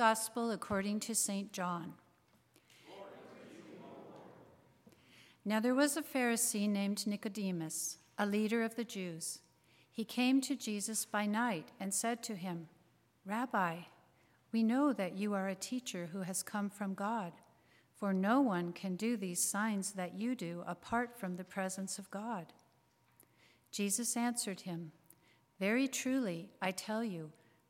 Gospel according to St. John. Now there was a Pharisee named Nicodemus, a leader of the Jews. He came to Jesus by night and said to him, Rabbi, we know that you are a teacher who has come from God, for no one can do these signs that you do apart from the presence of God. Jesus answered him, Very truly, I tell you,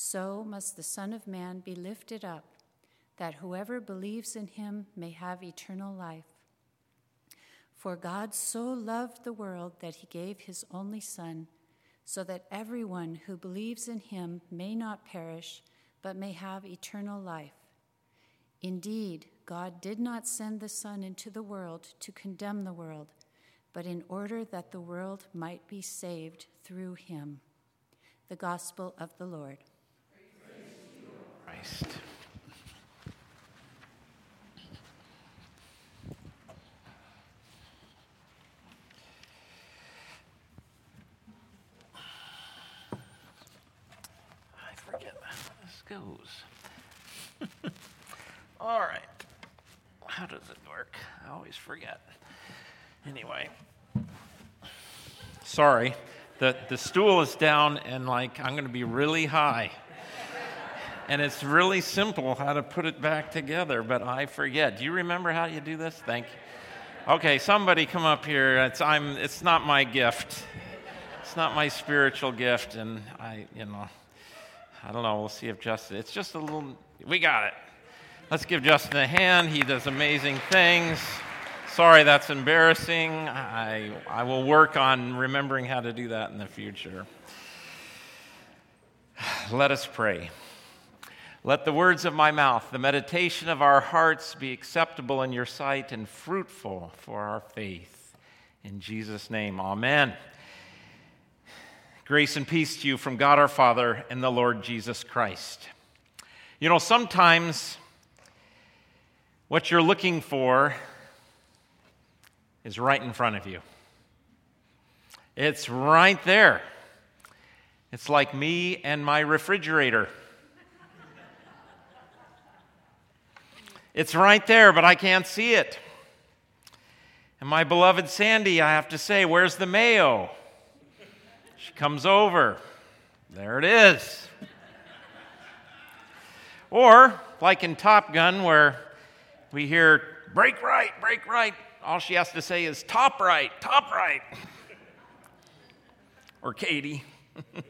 so must the Son of Man be lifted up, that whoever believes in him may have eternal life. For God so loved the world that he gave his only Son, so that everyone who believes in him may not perish, but may have eternal life. Indeed, God did not send the Son into the world to condemn the world, but in order that the world might be saved through him. The Gospel of the Lord. Christ. I forget how this goes. All right. How does it work? I always forget. Anyway. Sorry. The, the stool is down and like I'm going to be really high and it's really simple how to put it back together, but I forget. Do you remember how you do this? Thank you. Okay, somebody come up here. It's, I'm, it's not my gift. It's not my spiritual gift, and I, you know, I don't know. We'll see if Justin, it's just a little, we got it. Let's give Justin a hand. He does amazing things. Sorry, that's embarrassing. I, I will work on remembering how to do that in the future. Let us pray. Let the words of my mouth, the meditation of our hearts be acceptable in your sight and fruitful for our faith. In Jesus' name, amen. Grace and peace to you from God our Father and the Lord Jesus Christ. You know, sometimes what you're looking for is right in front of you, it's right there. It's like me and my refrigerator. It's right there, but I can't see it. And my beloved Sandy, I have to say, where's the mayo? She comes over. There it is. or, like in Top Gun, where we hear, break right, break right. All she has to say is, top right, top right. or Katie.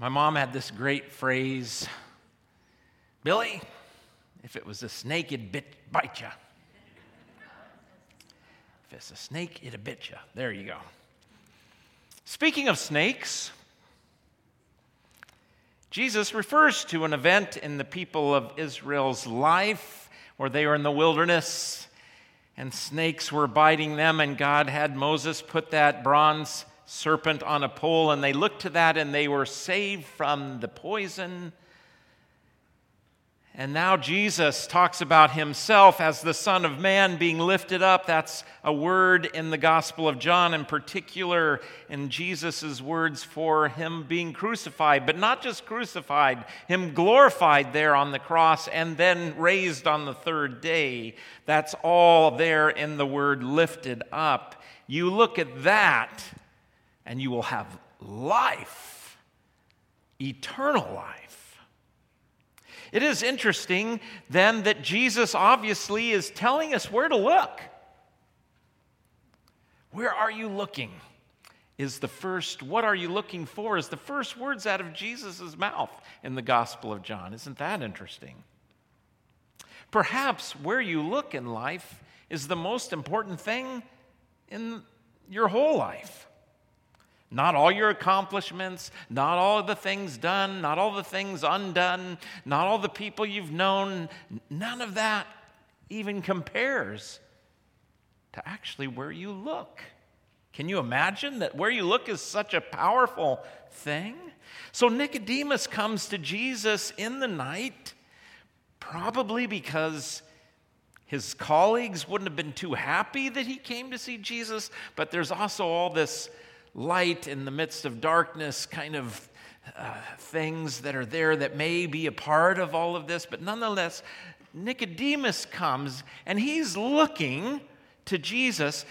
My mom had this great phrase Billy, if it was a snake, it'd bit, bite you. If it's a snake, it'd bit you. There you go. Speaking of snakes, Jesus refers to an event in the people of Israel's life where they were in the wilderness and snakes were biting them, and God had Moses put that bronze serpent on a pole, and they looked to that and they were saved from the poison And now Jesus talks about himself as the Son of Man being lifted up. That's a word in the Gospel of John, in particular, in Jesus' words for him being crucified, but not just crucified, him glorified there on the cross and then raised on the third day. That's all there in the word lifted up. You look at that, and you will have life, eternal life. It is interesting then that Jesus obviously is telling us where to look. Where are you looking? Is the first, what are you looking for? Is the first words out of Jesus' mouth in the Gospel of John. Isn't that interesting? Perhaps where you look in life is the most important thing in your whole life. Not all your accomplishments, not all the things done, not all the things undone, not all the people you've known, none of that even compares to actually where you look. Can you imagine that where you look is such a powerful thing? So Nicodemus comes to Jesus in the night, probably because his colleagues wouldn't have been too happy that he came to see Jesus, but there's also all this light in the midst of darkness kind of uh, things that are there that may be a part of all of this. But nonetheless, Nicodemus comes and he's looking to Jesus.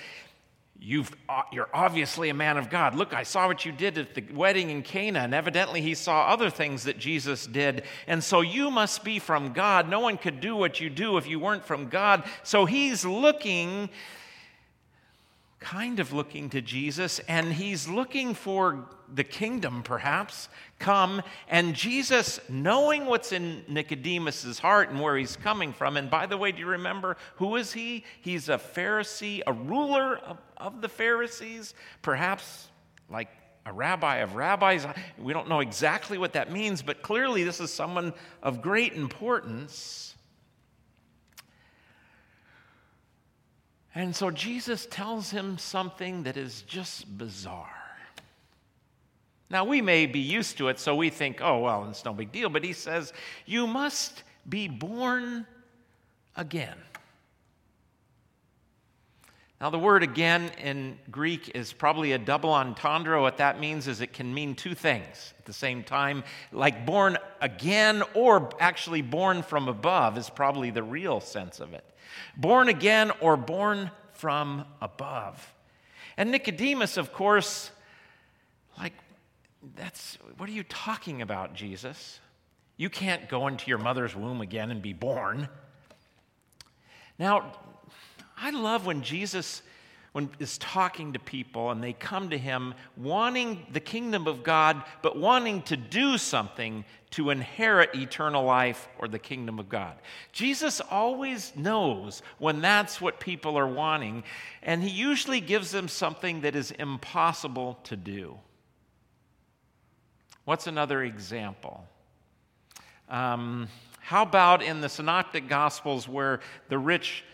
you are uh, obviously a man of God. Look, I saw what you did at the wedding in Cana, and evidently he saw other things that Jesus did. And so you must be from God. No one could do what you do if you weren't from God. So he's looking kind of looking to Jesus, and he's looking for the kingdom, perhaps, come. And Jesus, knowing what's in Nicodemus's heart and where he's coming from, and by the way, do you remember who is he? He's a Pharisee, a ruler of, of the Pharisees, perhaps like a rabbi of rabbis. We don't know exactly what that means, but clearly this is someone of great importance. And so Jesus tells him something that is just bizarre. Now, we may be used to it, so we think, oh, well, it's no big deal. But he says, You must be born again. Now, the word again in Greek is probably a double entendre. What that means is it can mean two things at the same time. Like born again, or actually born from above, is probably the real sense of it born again or born from above. And Nicodemus, of course, like, that's what are you talking about, Jesus? You can't go into your mother's womb again and be born. Now, I love when Jesus when is talking to people and they come to him wanting the kingdom of God, but wanting to do something to inherit eternal life or the kingdom of God. Jesus always knows when that's what people are wanting, and he usually gives them something that is impossible to do. What's another example? Um, how about in the Synoptic Gospels where the rich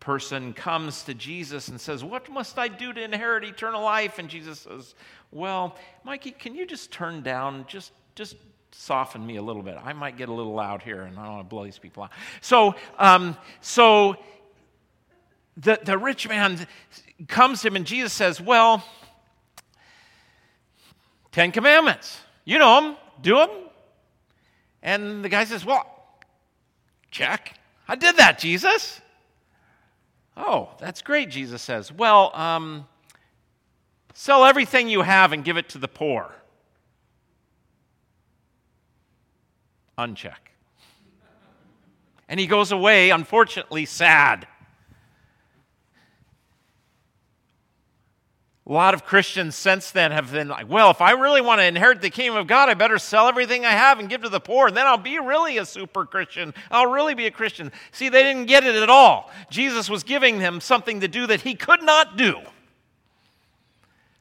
person comes to Jesus and says, What must I do to inherit eternal life? And Jesus says, Well, Mikey, can you just turn down, just, just soften me a little bit? I might get a little loud here and I don't want to blow these people out. So, um, so the, the rich man comes to him and Jesus says, Well, Ten Commandments. You know them, do them. And the guy says, Well, check. I did that, Jesus. Oh, that's great, Jesus says. Well, um, sell everything you have and give it to the poor. Uncheck. And he goes away, unfortunately, sad. A lot of Christians since then have been like, well, if I really want to inherit the kingdom of God, I better sell everything I have and give to the poor, and then I'll be really a super Christian. I'll really be a Christian. See, they didn't get it at all. Jesus was giving them something to do that he could not do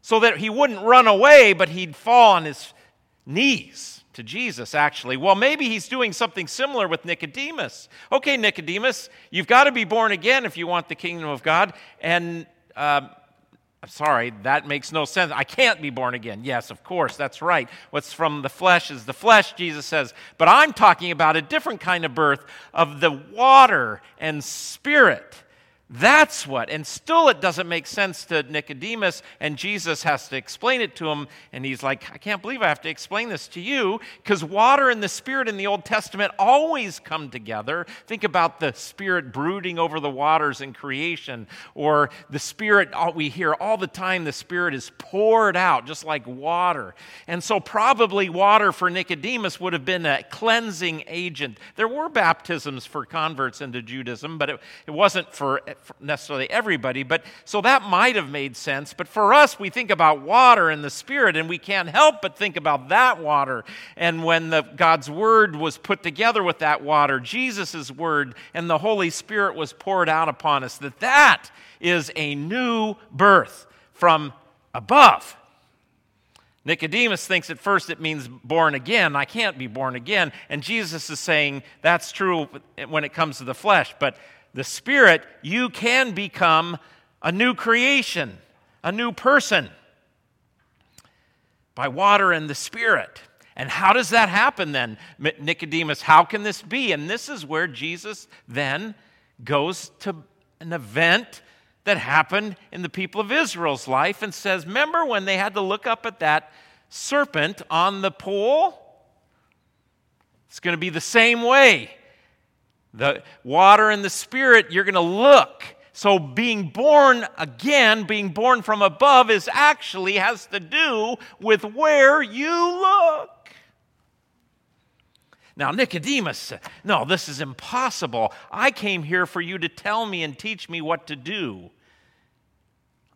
so that he wouldn't run away, but he'd fall on his knees to Jesus, actually. Well, maybe he's doing something similar with Nicodemus. Okay, Nicodemus, you've got to be born again if you want the kingdom of God. And uh, sorry, that makes no sense. I can't be born again. Yes, of course, that's right. What's from the flesh is the flesh, Jesus says. But I'm talking about a different kind of birth of the water and spirit. That's what. And still, it doesn't make sense to Nicodemus, and Jesus has to explain it to him. And he's like, I can't believe I have to explain this to you, because water and the Spirit in the Old Testament always come together. Think about the Spirit brooding over the waters in creation, or the Spirit, we hear all the time, the Spirit is poured out, just like water. And so, probably water for Nicodemus would have been a cleansing agent. There were baptisms for converts into Judaism, but it, it wasn't for necessarily everybody, but so that might have made sense. But for us, we think about water and the Spirit, and we can't help but think about that water. And when the, God's Word was put together with that water, Jesus' Word and the Holy Spirit was poured out upon us, that that is a new birth from above. Nicodemus thinks at first it means born again. I can't be born again. And Jesus is saying that's true when it comes to the flesh, but the Spirit, you can become a new creation, a new person by water and the Spirit. And how does that happen then, Nicodemus? How can this be? And this is where Jesus then goes to an event that happened in the people of Israel's life and says, Remember when they had to look up at that serpent on the pole? It's going to be the same way. The water and the spirit, you're going to look. So being born again, being born from above, is actually has to do with where you look. Now, Nicodemus, no, this is impossible. I came here for you to tell me and teach me what to do.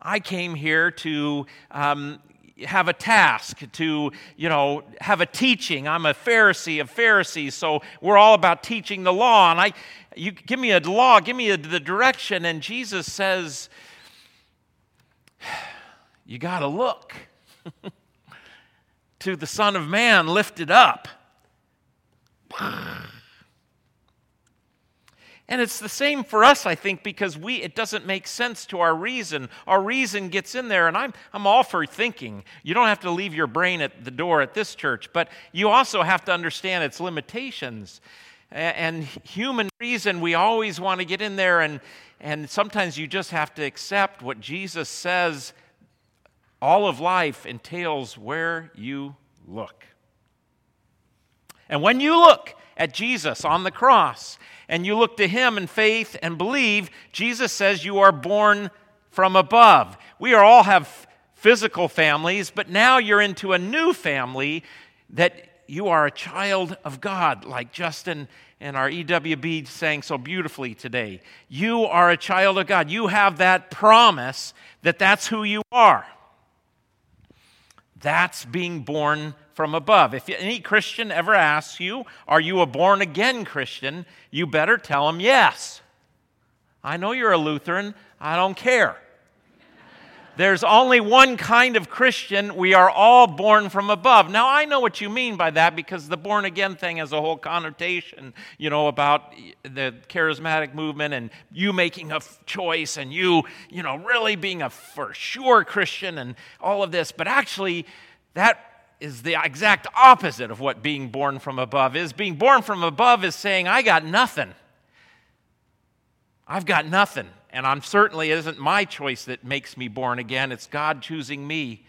I came here to um, have a task to, you know, have a teaching. I'm a Pharisee of Pharisees, so we're all about teaching the law. And I, you give me a law, give me a, the direction. And Jesus says, you got to look to the Son of Man lifted up. And it's the same for us, I think, because we it doesn't make sense to our reason. Our reason gets in there, and I'm I'm all for thinking. You don't have to leave your brain at the door at this church, but you also have to understand its limitations. And human reason, we always want to get in there, and and sometimes you just have to accept what Jesus says. All of life entails where you look. And when you look at Jesus on the cross, and you look to him in faith and believe, Jesus says you are born from above. We all have physical families, but now you're into a new family that you are a child of God, like Justin and our EWB sang so beautifully today. You are a child of God. You have that promise that that's who you are. That's being born from above. If any Christian ever asks you, Are you a born again Christian? you better tell them yes. I know you're a Lutheran, I don't care. There's only one kind of Christian. We are all born from above. Now, I know what you mean by that because the born again thing has a whole connotation, you know, about the charismatic movement and you making a choice and you, you know, really being a for sure Christian and all of this. But actually, that is the exact opposite of what being born from above is. Being born from above is saying, I got nothing. I've got nothing. And I'm certainly it isn't my choice that makes me born again. It's God choosing me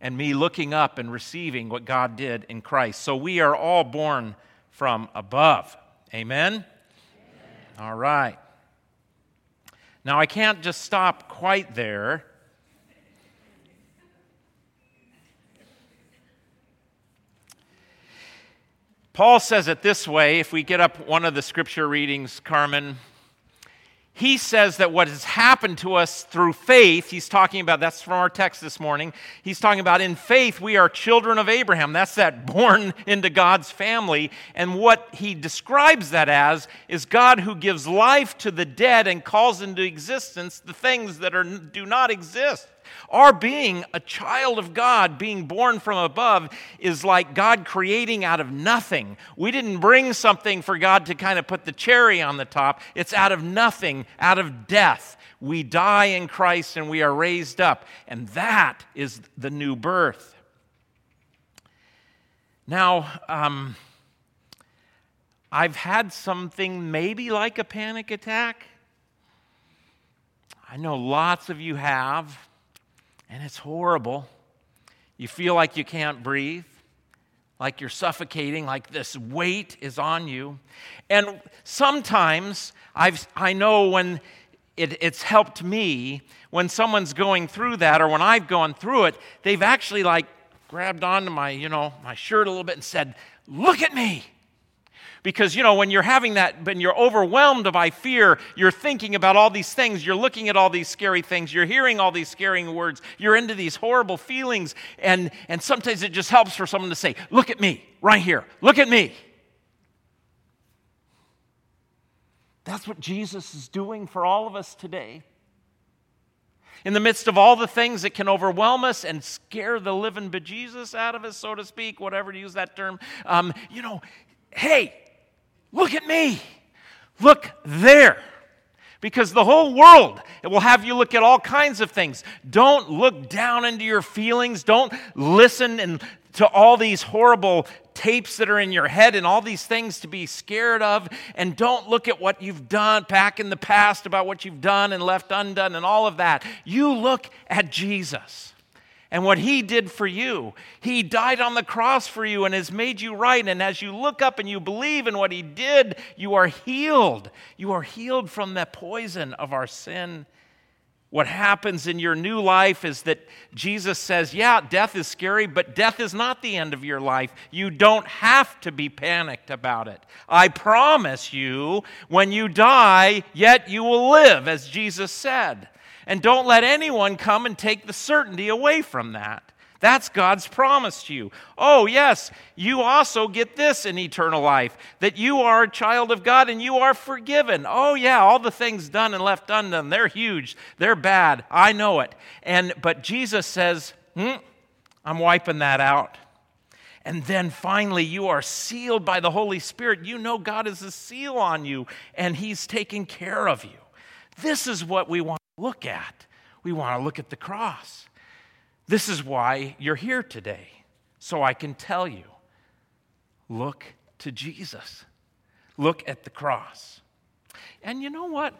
and me looking up and receiving what God did in Christ. So we are all born from above. Amen? Amen. All right. Now I can't just stop quite there Paul says it this way if we get up one of the scripture readings, Carmen. He says that what has happened to us through faith, he's talking about, that's from our text this morning. He's talking about in faith, we are children of Abraham. That's that born into God's family. And what he describes that as is God who gives life to the dead and calls into existence the things that are, do not exist. Our being a child of God, being born from above, is like God creating out of nothing. We didn't bring something for God to kind of put the cherry on the top. It's out of nothing. out of death. We die in Christ and we are raised up. And that is the new birth. Now, um, I've had something maybe like a panic attack. I know lots of you have, and it's horrible. You feel like you can't breathe, like you're suffocating, like this weight is on you. And sometimes I've, I know when it, it's helped me, when someone's going through that or when I've gone through it, they've actually like grabbed onto my, you know, my shirt a little bit and said, Look at me. Because, you know, when you're having that, when you're overwhelmed by fear, you're thinking about all these things, you're looking at all these scary things, you're hearing all these scary words, you're into these horrible feelings, and, and sometimes it just helps for someone to say, Look at me, right here, look at me. That's what Jesus is doing for all of us today. In the midst of all the things that can overwhelm us and scare the living bejesus out of us, so to speak, whatever to use that term, um, you know, hey, Look at me. Look there. Because the whole world it will have you look at all kinds of things. Don't look down into your feelings. Don't listen and to all these horrible tapes that are in your head and all these things to be scared of. And don't look at what you've done back in the past about what you've done and left undone and all of that. You look at Jesus and what he did for you. He died on the cross for you and has made you right. And as you look up and you believe in what he did, you are healed. You are healed from the poison of our sin. What happens in your new life is that Jesus says, Yeah, death is scary, but death is not the end of your life. You don't have to be panicked about it. I promise you, when you die, yet you will live, as Jesus said. And don't let anyone come and take the certainty away from that. That's God's promise to you. Oh, yes, you also get this in eternal life that you are a child of God and you are forgiven. Oh, yeah, all the things done and left undone, they're huge, they're bad. I know it. And but Jesus says, hmm, I'm wiping that out. And then finally, you are sealed by the Holy Spirit. You know God is a seal on you, and He's taking care of you. This is what we want to look at. We want to look at the cross. This is why you're here today, so I can tell you look to Jesus, look at the cross. And you know what?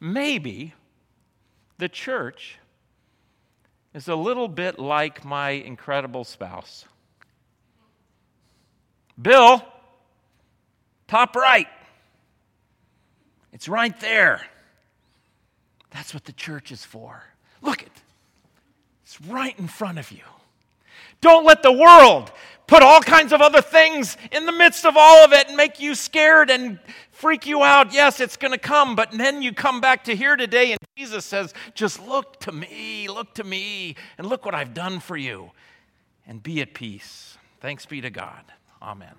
Maybe the church is a little bit like my incredible spouse. Bill, top right. It's right there. That's what the church is for. Look it. It's right in front of you. Don't let the world put all kinds of other things in the midst of all of it and make you scared and freak you out. Yes, it's going to come, but then you come back to here today and Jesus says, Just look to me, look to me, and look what I've done for you, and be at peace. Thanks be to God. Amen.